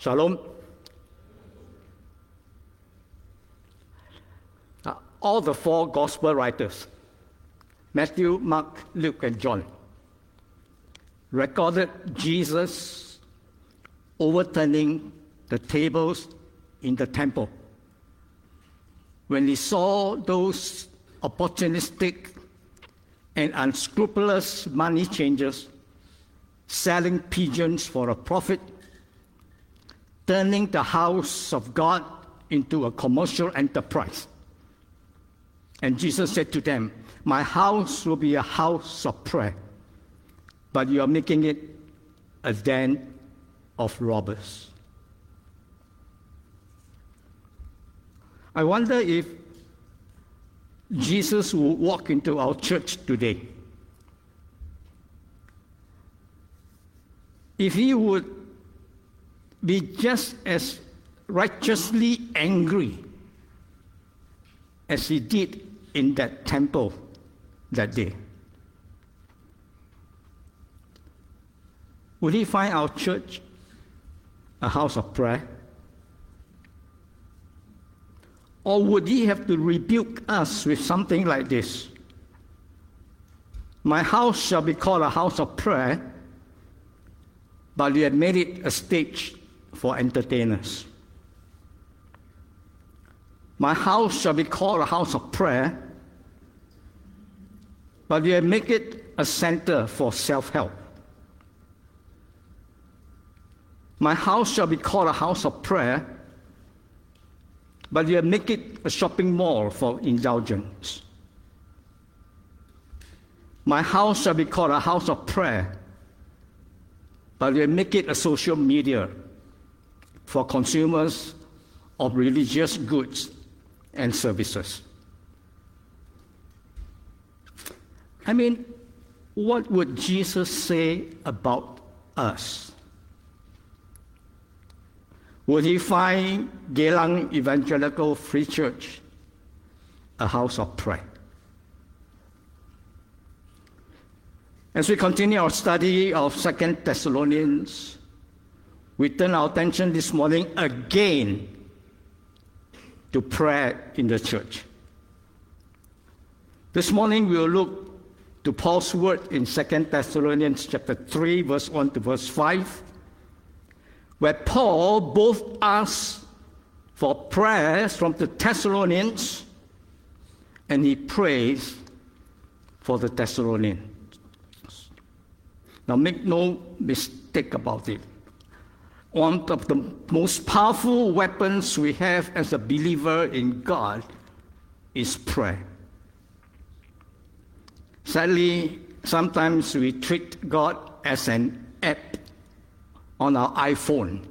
Shalom. All the four gospel writers, Matthew, Mark, Luke, and John, recorded Jesus overturning the tables in the temple. When he saw those opportunistic and unscrupulous money changers selling pigeons for a profit, turning the house of God into a commercial enterprise. And Jesus said to them, My house will be a house of prayer, but you are making it a den of robbers. I wonder if Jesus will walk into our church today. If he would be just as righteously angry as he did in that temple that day. Would he find our church a house of prayer? Or would he have to rebuke us with something like this? My house shall be called a house of prayer, but you have made it a stage for entertainers. My house shall be called a house of prayer, but you made it a center for self help. My house shall be called a house of prayer, but you make it a shopping mall for indulgence. My house shall be called a house of prayer, but you make it a social media for consumers of religious goods and services. I mean, what would Jesus say about us? Would he find Geylang Evangelical Free Church a house of prayer? As we continue our study of Second Thessalonians, we turn our attention this morning again to prayer in the church. This morning we will look to Paul's word in Second Thessalonians chapter 3, verse 1 to verse 5 where Paul both asks for prayers from the Thessalonians and he prays for the Thessalonians. Now, make no mistake about it. One of the most powerful weapons we have as a believer in God is prayer. Sadly, sometimes we treat God as an app on our iPhone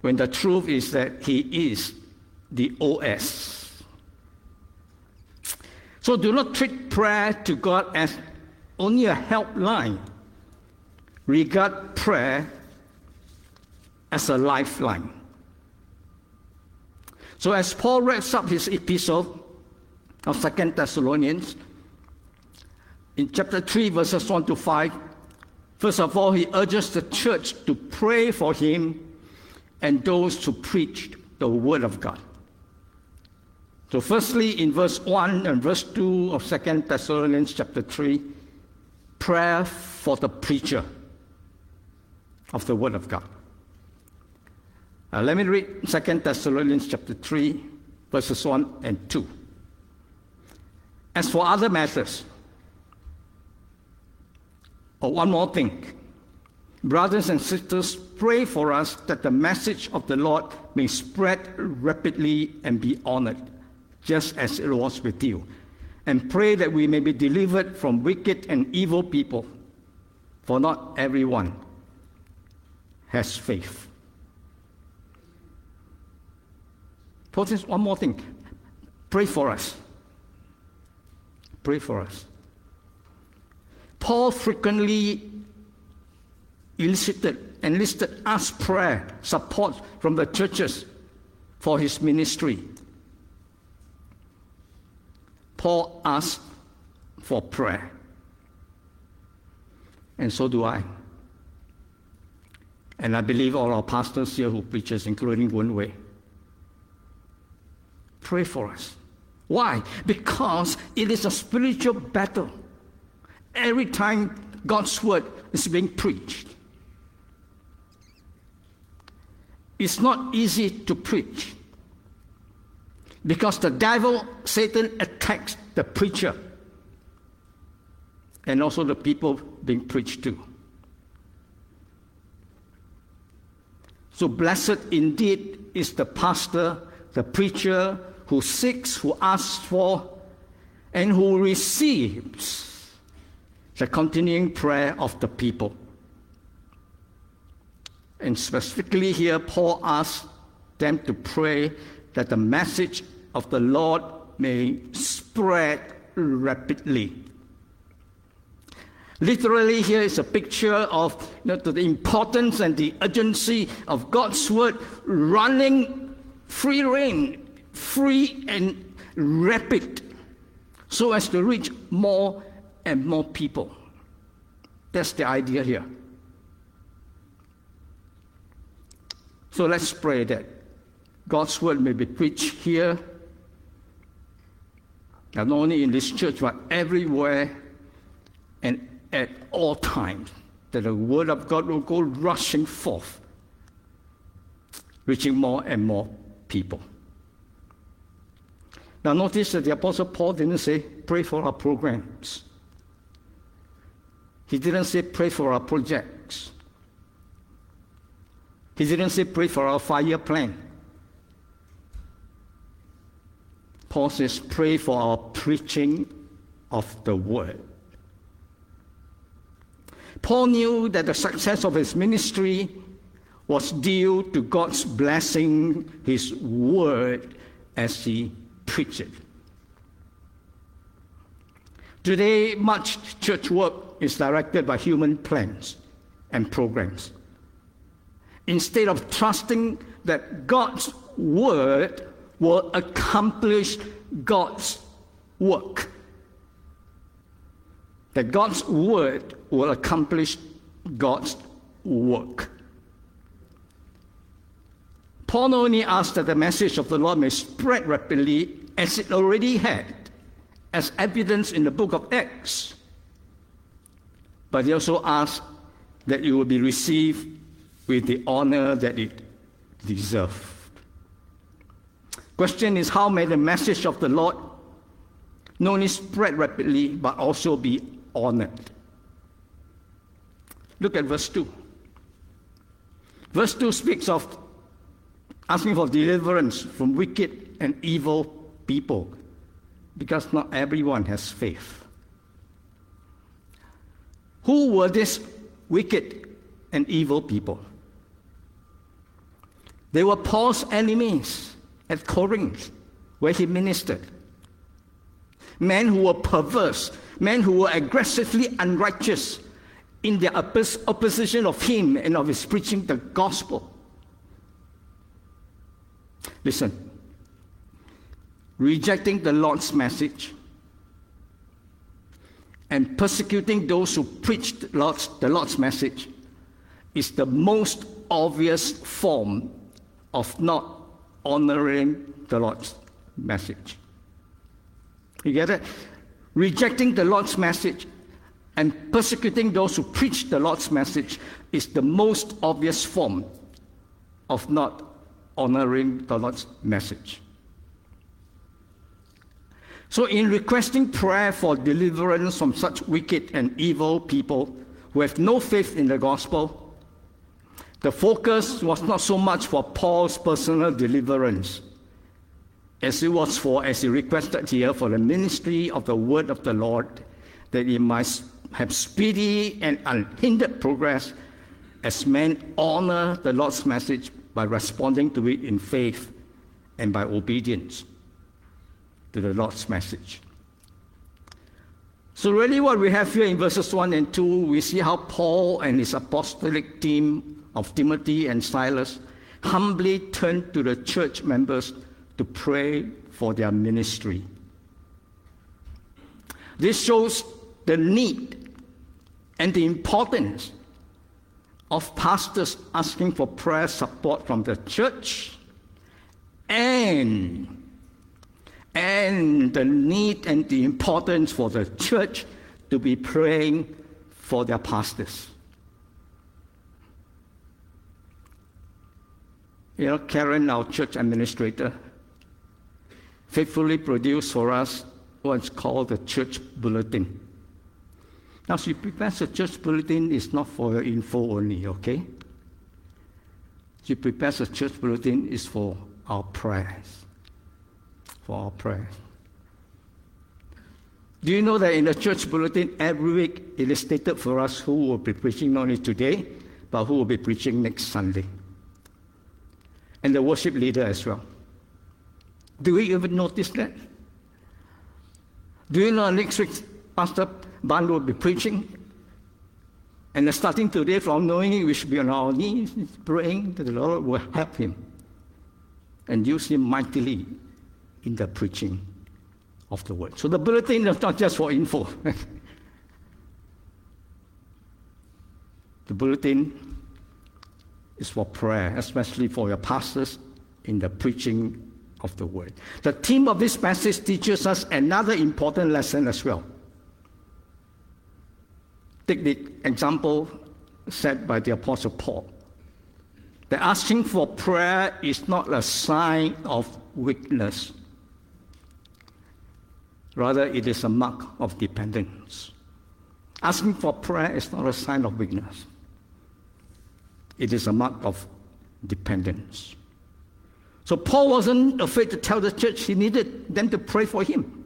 when the truth is that He is the OS. So do not treat prayer to God as only a helpline. Regard prayer as a lifeline. So as Paul wraps up his epistle of Second Thessalonians, in chapter 3, verses 1 to 5, First of all, he urges the church to pray for him and those who preach the word of God. So, firstly, in verse 1 and verse 2 of Second Thessalonians chapter 3, prayer for the preacher of the word of God. Uh, let me read Second Thessalonians chapter 3, verses 1 and 2. As for other matters, Oh, one more thing. Brothers and sisters, pray for us that the message of the Lord may spread rapidly and be honored, just as it was with you. And pray that we may be delivered from wicked and evil people, for not everyone has faith. Notice one more thing. Pray for us. Pray for us. Paul frequently elicited, enlisted us prayer, support from the churches for his ministry. Paul asked for prayer. And so do I. And I believe all our pastors here who preaches, including Wen Wei, pray for us. Why? Because it is a spiritual battle. Every time God's word is being preached, it's not easy to preach because the devil, Satan, attacks the preacher and also the people being preached to. So blessed indeed is the pastor, the preacher who seeks, who asks for, and who receives the continuing prayer of the people. And specifically here, Paul asks them to pray that the message of the Lord may spread rapidly. Literally, here is a picture of you know, the importance and the urgency of God's word running free reign, free and rapid, so as to reach more and more people. That's the idea here. So let's pray that God's word may be preached here, not only in this church, but everywhere and at all times, that the word of God will go rushing forth, reaching more and more people. Now, notice that the Apostle Paul didn't say, pray for our programs. He didn't say, pray for our projects. He didn't say, pray for our five year plan. Paul says, pray for our preaching of the word. Paul knew that the success of his ministry was due to God's blessing his word as he preached it. Today, much church work is directed by human plans and programs. Instead of trusting that God's word will accomplish God's work. That God's word will accomplish God's work. Paul not only asked that the message of the Lord may spread rapidly, as it already had, as evidence in the book of Acts, but he also asked that it will be received with the honor that it deserved. Question is how may the message of the Lord not only spread rapidly but also be honored? Look at verse 2. Verse 2 speaks of asking for deliverance from wicked and evil people because not everyone has faith. Who were these wicked and evil people? They were Paul's enemies at Corinth, where he ministered. Men who were perverse, men who were aggressively unrighteous in their opposition of him and of his preaching the gospel. Listen, rejecting the Lord's message and persecuting those who preached Lord's, the Lord's message is the most obvious form of not honoring the Lord's message. You get it? Rejecting the Lord's message and persecuting those who preach the Lord's message is the most obvious form of not honoring the Lord's message. So, in requesting prayer for deliverance from such wicked and evil people who have no faith in the gospel, the focus was not so much for Paul's personal deliverance as it was for, as he requested here, for the ministry of the word of the Lord, that it might have speedy and unhindered progress as men honor the Lord's message by responding to it in faith and by obedience to the Lord's message. So, really, what we have here in verses 1 and 2, we see how Paul and his apostolic team of Timothy and Silas humbly turned to the church members to pray for their ministry. This shows the need and the importance of pastors asking for prayer support from the church and and the need and the importance for the church to be praying for their pastors. You know, Karen, our church administrator, faithfully produced for us what's called the church bulletin. Now, she prepares a church bulletin It's not for your info only, okay? She prepares a church bulletin is for our prayers. For our prayers. Do you know that in the church bulletin every week it is stated for us who will be preaching not only today, but who will be preaching next Sunday? And the worship leader as well. Do we even notice that? Do you know next week Pastor Ban will be preaching? And starting today, from knowing we should be on our knees praying that the Lord will help him and use him mightily in the preaching of the word. So the bulletin is not just for info. the bulletin is for prayer, especially for your pastors in the preaching of the word. The theme of this passage teaches us another important lesson as well. Take the example set by the Apostle Paul. The asking for prayer is not a sign of weakness. Rather, it is a mark of dependence. Asking for prayer is not a sign of weakness, it is a mark of dependence. So Paul wasn't afraid to tell the church he needed them to pray for him.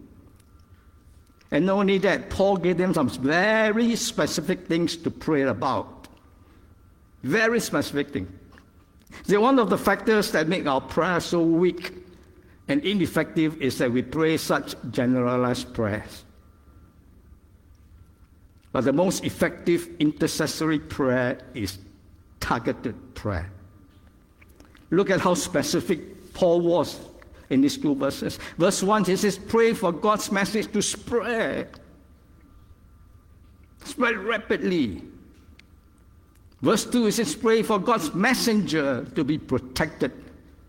And not only that, Paul gave them some very specific things to pray about. Very specific things. One of the factors that make our prayer so weak and ineffective is that we pray such generalized prayers. But the most effective intercessory prayer is targeted prayer. Look at how specific Paul was in these two verses. Verse 1, he says, Pray for God's message to spread. Spread rapidly. Verse 2, he says, Pray for God's messenger to be protected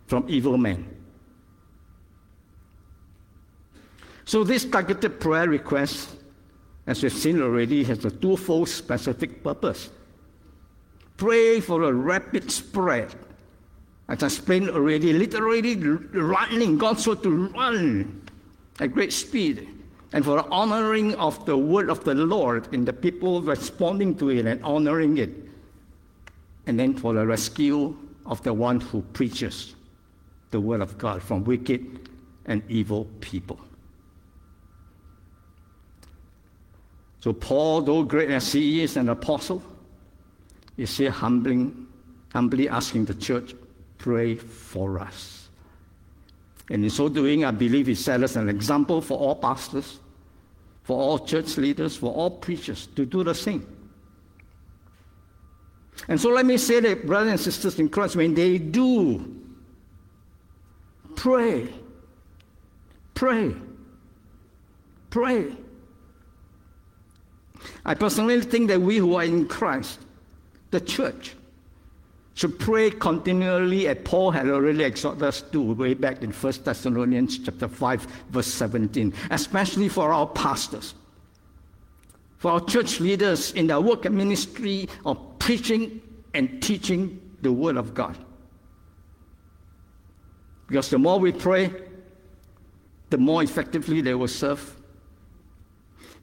from evil men. So, this targeted prayer request, as we've seen already, has a twofold specific purpose. Pray for a rapid spread as I explained already, literally running, God's word to run at great speed. And for the honoring of the word of the Lord and the people responding to it and honoring it. And then for the rescue of the one who preaches the word of God from wicked and evil people. So Paul, though great as he is an apostle, is here humbling, humbly asking the church pray for us. And in so doing, I believe he set us an example for all pastors, for all church leaders, for all preachers to do the same. And so let me say that, brothers and sisters in Christ, when they do, pray, pray, pray. I personally think that we who are in Christ, the church, should pray continually as Paul had already exhorted us to way back in 1 Thessalonians chapter 5, verse 17, especially for our pastors, for our church leaders in their work and ministry of preaching and teaching the Word of God. Because the more we pray, the more effectively they will serve.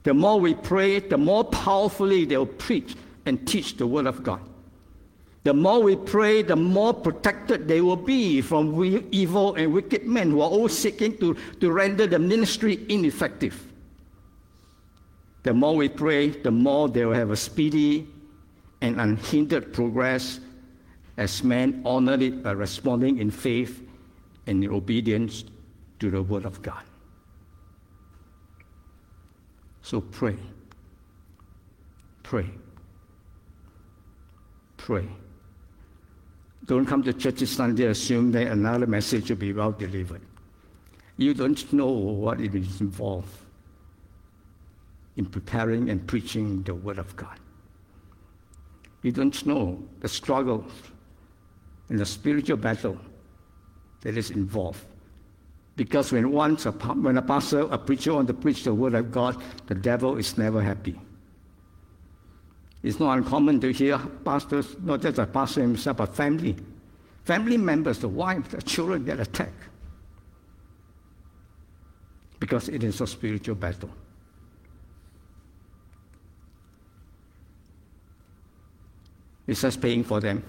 The more we pray, the more powerfully they will preach and teach the Word of God. The more we pray, the more protected they will be from evil and wicked men who are all seeking to, to render the ministry ineffective. The more we pray, the more they will have a speedy and unhindered progress as men honor it by responding in faith and in obedience to the Word of God. So pray. Pray. Pray. Don't come to church Sunday assume that another message will be well delivered. You don't know what it is involved in preparing and preaching the Word of God. You don't know the struggle and the spiritual battle that is involved. Because when once a, when a pastor, a preacher wants to preach the word of God, the devil is never happy. It's not uncommon to hear pastors, not just a pastor himself, but family. Family members, the wife, the children get attacked. Because it is a spiritual battle. It's just paying for them.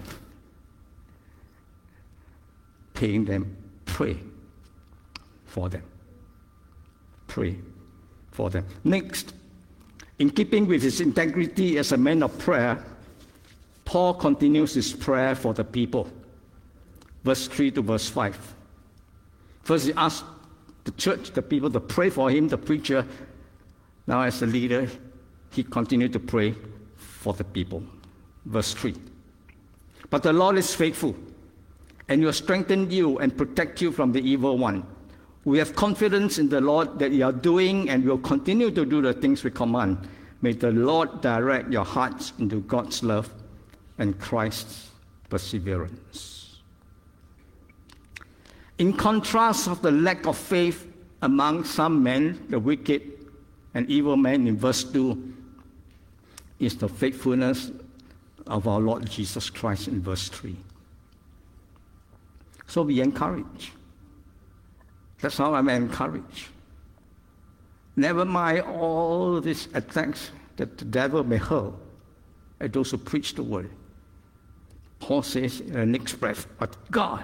Paying them, pray for them. Pray for them. Next, in keeping with his integrity as a man of prayer, Paul continues his prayer for the people. Verse 3 to verse 5. First, he asks the church, the people, to pray for him, the preacher. Now, as a leader, he continued to pray for the people. Verse 3. But the Lord is faithful, and will strengthen you and protect you from the evil one. We have confidence in the Lord that you are doing and will continue to do the things we command. May the Lord direct your hearts into God's love and Christ's perseverance. In contrast of the lack of faith among some men, the wicked and evil men in verse 2 is the faithfulness of our Lord Jesus Christ in verse 3. So be encouraged. That's how I'm encouraged. Never mind all these attacks that the devil may hurl at those who preach the word. Paul says in the next breath, but God,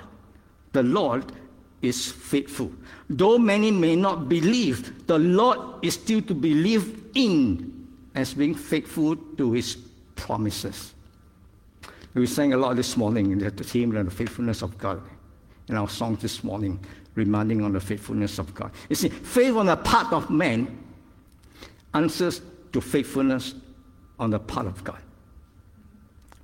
the Lord, is faithful. Though many may not believe, the Lord is still to believe in as being faithful to his promises. We sang a lot this morning in the theme of the faithfulness of God in our song this morning reminding on the faithfulness of God. You see, faith on the part of man answers to faithfulness on the part of God.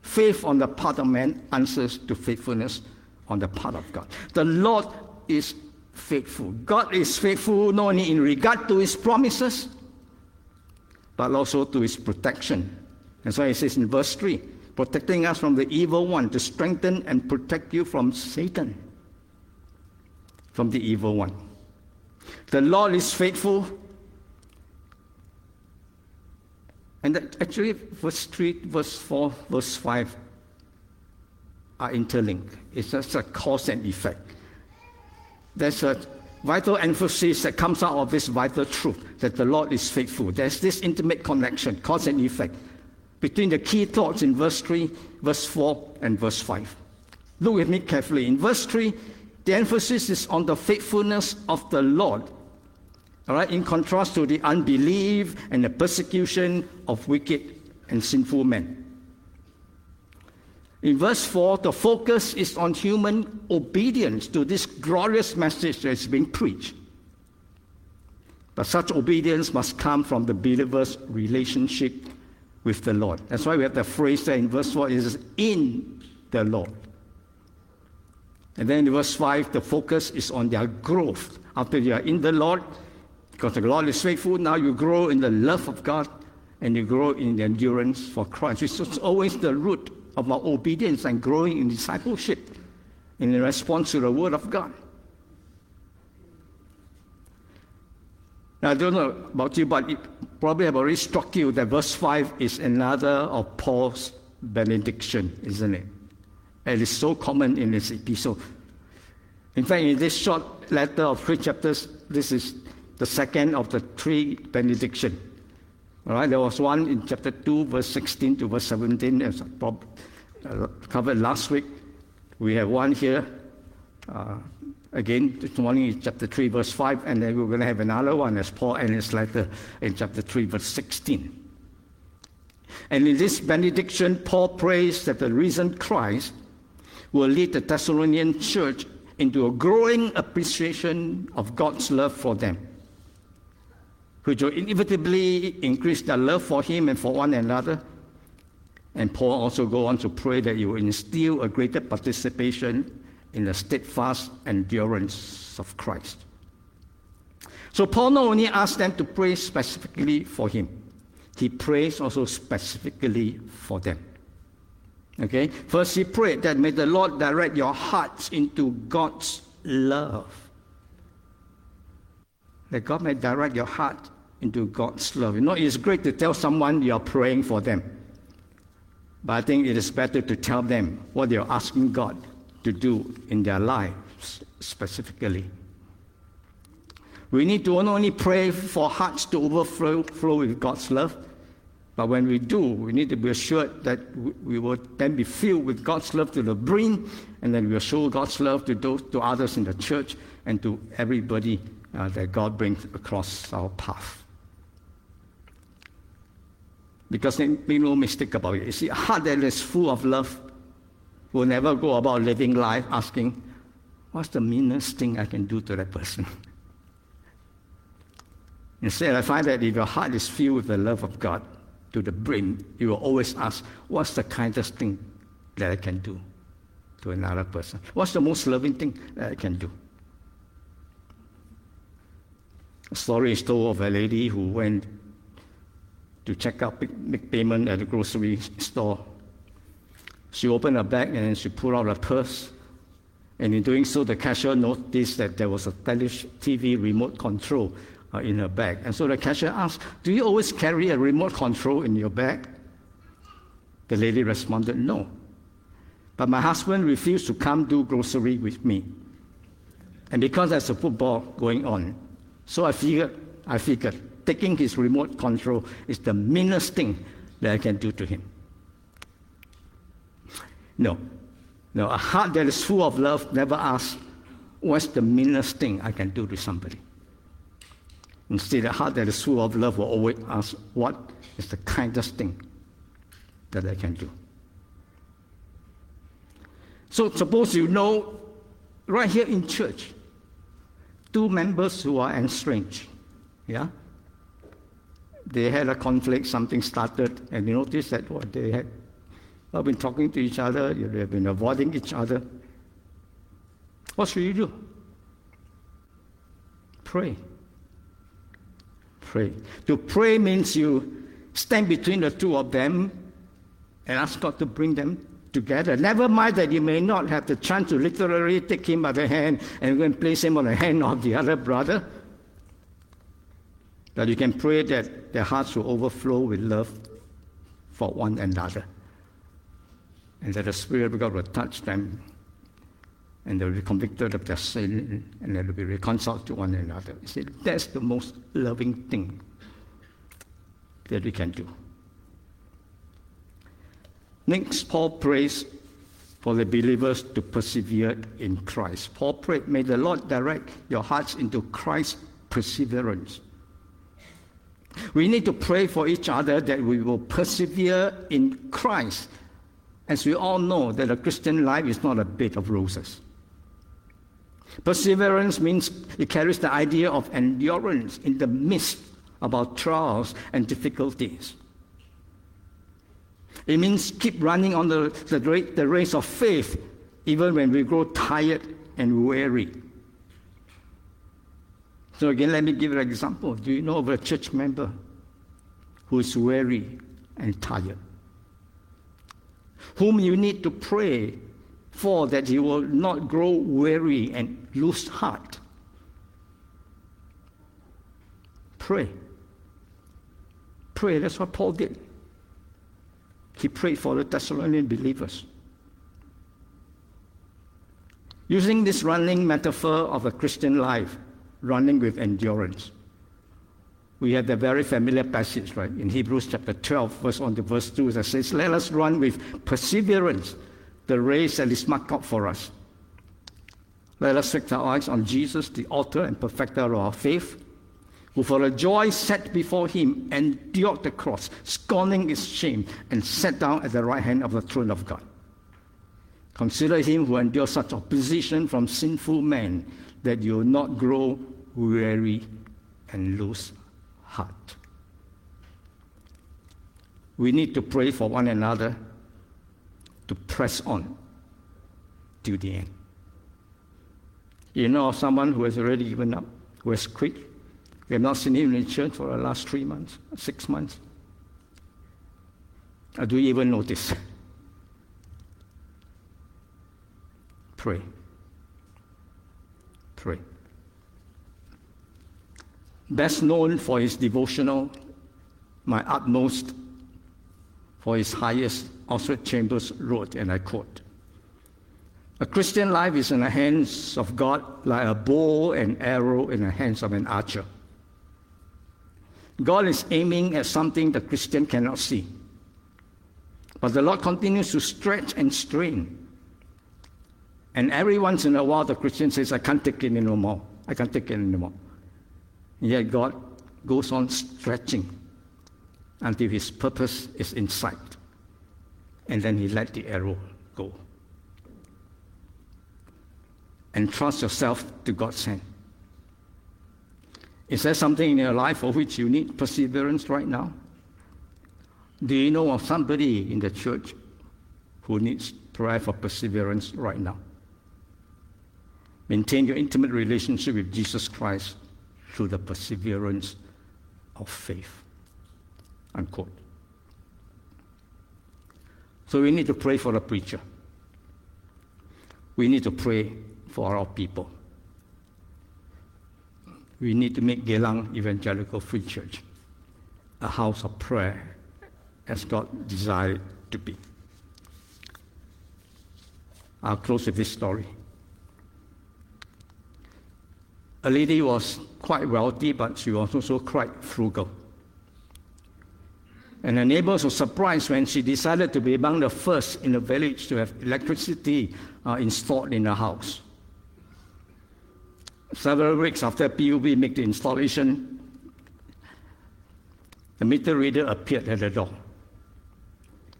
Faith on the part of man answers to faithfulness on the part of God. The Lord is faithful. God is faithful not only in regard to his promises, but also to his protection. That's why he says in verse 3 protecting us from the evil one, to strengthen and protect you from Satan from the evil one. The Lord is faithful. And actually, verse 3, verse 4, verse 5 are interlinked. It's just a cause and effect. There's a vital emphasis that comes out of this vital truth that the Lord is faithful. There's this intimate connection, cause and effect, between the key thoughts in verse 3, verse 4, and verse 5. Look with me carefully. In verse 3, the emphasis is on the faithfulness of the Lord. All right, in contrast to the unbelief and the persecution of wicked and sinful men. In verse 4, the focus is on human obedience to this glorious message that is being preached. But such obedience must come from the believer's relationship with the Lord. That's why we have the phrase there in verse 4 is in the Lord. And then in verse 5, the focus is on their growth. After you are in the Lord, because the Lord is faithful, now you grow in the love of God and you grow in the endurance for Christ. It's always the root of our obedience and growing in discipleship in response to the Word of God. Now, I don't know about you, but it probably have already struck you that verse 5 is another of Paul's benediction, isn't it? It is so common in this epistle. In fact, in this short letter of three chapters, this is the second of the three benediction. All right, there was one in chapter 2, verse 16 to verse 17, as uh, covered last week. We have one here. Uh, again, this morning is chapter 3, verse 5, and then we're going to have another one as Paul and his letter in chapter 3, verse 16. And in this benediction, Paul prays that the risen Christ will lead the Thessalonian church into a growing appreciation of God's love for them, which will inevitably increase their love for Him and for one another. And Paul also go on to pray that you will instill a greater participation in the steadfast endurance of Christ. So Paul not only asks them to pray specifically for him, he prays also specifically for them. Okay? First, he prayed that may the Lord direct your hearts into God's love. That God may direct your heart into God's love. You know, it's great to tell someone you are praying for them. But I think it is better to tell them what you're asking God to do in their lives specifically. We need to not only pray for hearts to overflow flow with God's love, but when we do, we need to be assured that we will then be filled with God's love to the brim, and then we'll show God's love to those to others in the church and to everybody uh, that God brings across our path. Because make no mistake about it. You see, a heart that is full of love will never go about living life asking, What's the meanest thing I can do to that person? Instead, I find that if your heart is filled with the love of God to the brim, you will always ask, What's the kindest thing that I can do to another person? What's the most loving thing that I can do? A story is told of a lady who went to check out big, payment at the grocery store. She opened her bag and she pulled out a purse. And in doing so, the cashier noticed that there was a TV remote control uh, in her bag. And so the cashier asked, Do you always carry a remote control in your bag? The lady responded, No. But my husband refused to come do grocery with me. And because there's a football going on, so I figured, I figured taking his remote control is the meanest thing that I can do to him. No. No, a heart that is full of love never asks, What's the meanest thing I can do to somebody? Instead, a heart that is full of love will always ask, What is the kindest thing that I can do? So, suppose you know right here in church, two members who are estranged. Yeah? they had a conflict, something started, and you notice that what they had well, been talking to each other, they have been avoiding each other. What should you do? Pray. Pray. To pray means you stand between the two of them and ask God to bring them together. Never mind that you may not have the chance to literally take him by the hand and go and place him on the hand of the other brother. That you can pray that their hearts will overflow with love for one another. And that the Spirit of God will touch them and they'll be convicted of their sin and they'll be reconciled to one another. You see, that's the most loving thing that we can do. Next, Paul prays for the believers to persevere in Christ. Paul prayed, May the Lord direct your hearts into Christ's perseverance. We need to pray for each other that we will persevere in Christ. As we all know, that a Christian life is not a bed of roses. Perseverance means it carries the idea of endurance in the midst of our trials and difficulties. It means keep running on the, the, the race of faith even when we grow tired and weary. So again, let me give you an example. Do you know of a church member who is weary and tired? Whom you need to pray for that he will not grow weary and lose heart. Pray. Pray. That's what Paul did. He prayed for the Thessalonian believers. Using this running metaphor of a Christian life, running with endurance. We have the very familiar passage, right, in Hebrews chapter 12, verse 1 to verse 2, that says, Let us run with perseverance the race that is marked out for us. Let us fix our eyes on Jesus, the author and perfecter of our faith, who for the joy set before him endured the cross, scorning its shame, and sat down at the right hand of the throne of God. Consider him who endured such opposition from sinful men that you will not grow weary and lose heart. We need to pray for one another to press on to the end. You know someone who has already given up, who has quit. We have not seen him in church for the last three months, six months. Or do you even notice? Pray. Pray. Best known for his devotional, My Utmost for his highest, Oswald Chambers wrote, and I quote A Christian life is in the hands of God like a bow and arrow in the hands of an archer. God is aiming at something the Christian cannot see. But the Lord continues to stretch and strain. And every once in a while, the Christian says, I can't take it anymore. I can't take it anymore. Yet God goes on stretching until his purpose is in sight. And then he let the arrow go. And trust yourself to God's hand. Is there something in your life for which you need perseverance right now? Do you know of somebody in the church who needs prayer for perseverance right now? Maintain your intimate relationship with Jesus Christ through the perseverance of faith. Unquote. So we need to pray for the preacher. We need to pray for our people. We need to make Geylang Evangelical Free Church a house of prayer as God desired to be. I'll close with this story. A lady was quite wealthy, but she was also quite frugal. And her neighbors were surprised when she decided to be among the first in the village to have electricity uh, installed in the house. Several weeks after PUB made the installation, the meter reader appeared at the door.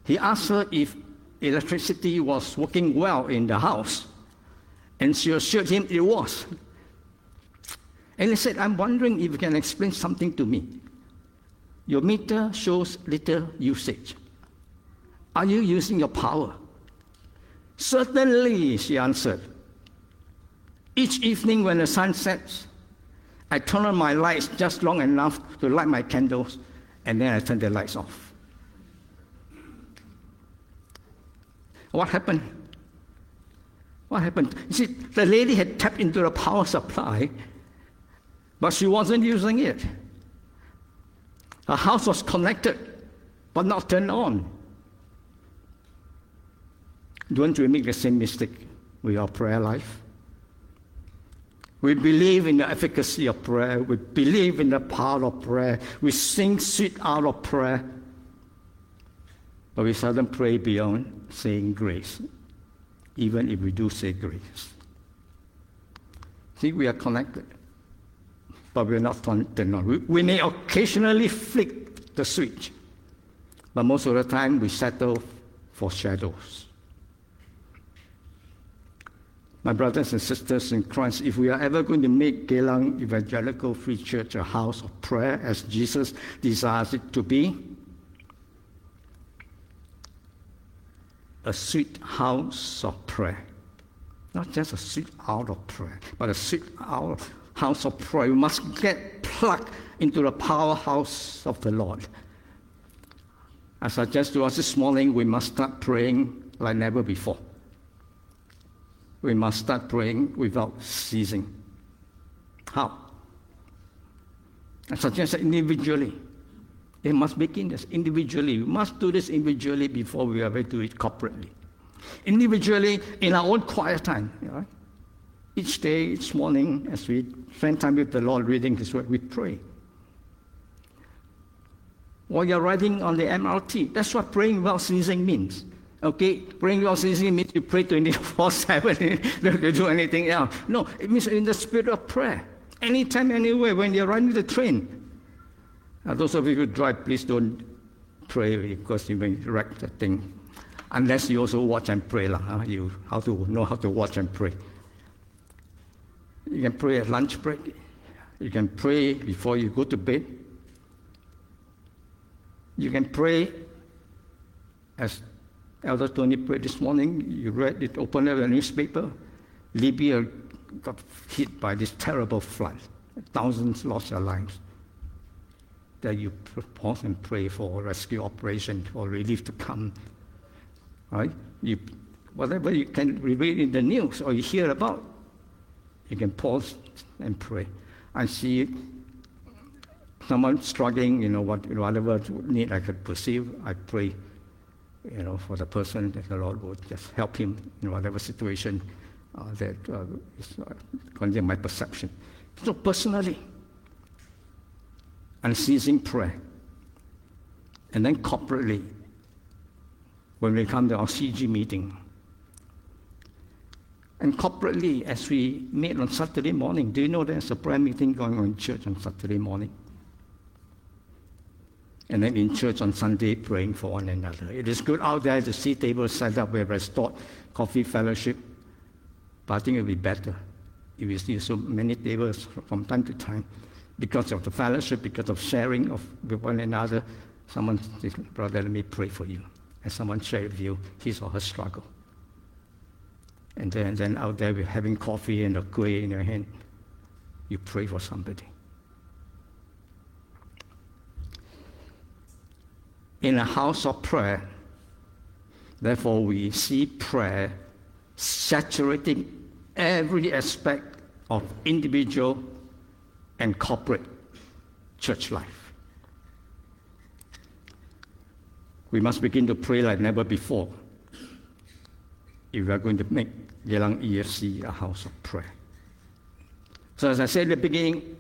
He asked her if electricity was working well in the house, and she assured him it was. And he said, I'm wondering if you can explain something to me. Your meter shows little usage. Are you using your power? Certainly, she answered. Each evening when the sun sets, I turn on my lights just long enough to light my candles, and then I turn the lights off. What happened? What happened? You see, the lady had tapped into the power supply, but she wasn't using it. Her house was connected, but not turned on. Don't we make the same mistake with our prayer life? We believe in the efficacy of prayer. We believe in the power of prayer. We sing sweet hour of prayer. But we seldom pray beyond saying grace, even if we do say grace. See, we are connected but we're not on. We, may occasionally flick the switch, but most of the time we settle for shadows. My brothers and sisters in Christ, if we are ever going to make Geylang Evangelical Free Church a house of prayer as Jesus desires it to be, a sweet house of prayer. Not just a sweet hour of prayer, but a sweet hour house of prayer. We must get plugged into the powerhouse of the Lord. I suggest to us this morning, we must start praying like never before. We must start praying without ceasing. How? I suggest that individually. They must begin this individually. We must do this individually before we ever do it corporately. Individually, in our own quiet time. Each day, each morning, as we spend time with the Lord reading His Word, we pray. While you're riding on the MRT, that's what praying while ceasing means. Okay, praying while ceasing means you pray 24 7, don't do anything else. No, it means in the spirit of prayer. Anytime, anywhere, when you're riding the train. Now, those of you who drive, please don't pray because you may wreck the thing. Unless you also watch and pray. Huh? You how to know how to watch and pray. You can pray at lunch break. You can pray before you go to bed. You can pray as Elder Tony prayed this morning. You read it, open up a newspaper. Libya got hit by this terrible flood. Thousands lost their lives. That you pause and pray for rescue operation, for relief to come. Right? You whatever you can read in the news or you hear about, you can pause and pray. I see someone struggling, you know, what, whatever need I could perceive, I pray, you know, for the person that the Lord would just help him in whatever situation uh, that uh, is uh, my perception. So personally, unceasing prayer. And then corporately, when we come to our CG meeting, and corporately, as we meet on Saturday morning, do you know there's a prayer meeting going on in church on Saturday morning? And then in church on Sunday, praying for one another. It is good out there to see tables set up where restored coffee fellowship, but I think it would be better if we see so many tables from time to time because of the fellowship, because of sharing of with one another. Someone says, Brother, let me pray for you. And someone share with you his or her struggle. And then, then out there, we're having coffee and a kueh in your hand. You pray for somebody. In a house of prayer, therefore, we see prayer saturating every aspect of individual and corporate church life. We must begin to pray like never before if we are going to make Geylang EFC a house of prayer. So as I said at the beginning,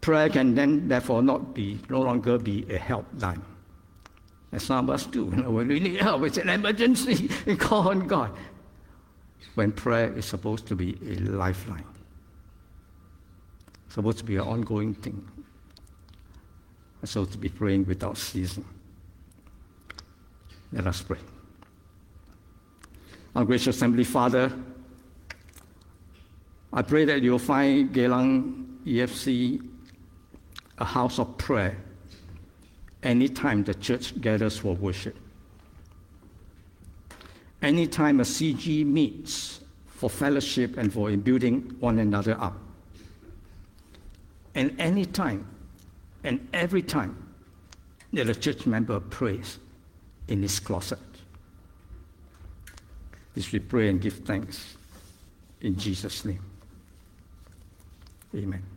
prayer can then therefore not be no longer be a helpline. As some of us do. You know, when we need help, it's an emergency, we call on God. When prayer is supposed to be a lifeline. supposed to be an ongoing thing. Supposed to be praying without ceasing. Let us pray. Our gracious Assembly Father, I pray that you'll find Geylang EFC a house of prayer anytime the church gathers for worship. Anytime a CG meets for fellowship and for building one another up. And anytime and every time that a church member prays in his closet. This we pray and give thanks in Jesus' name. Amen.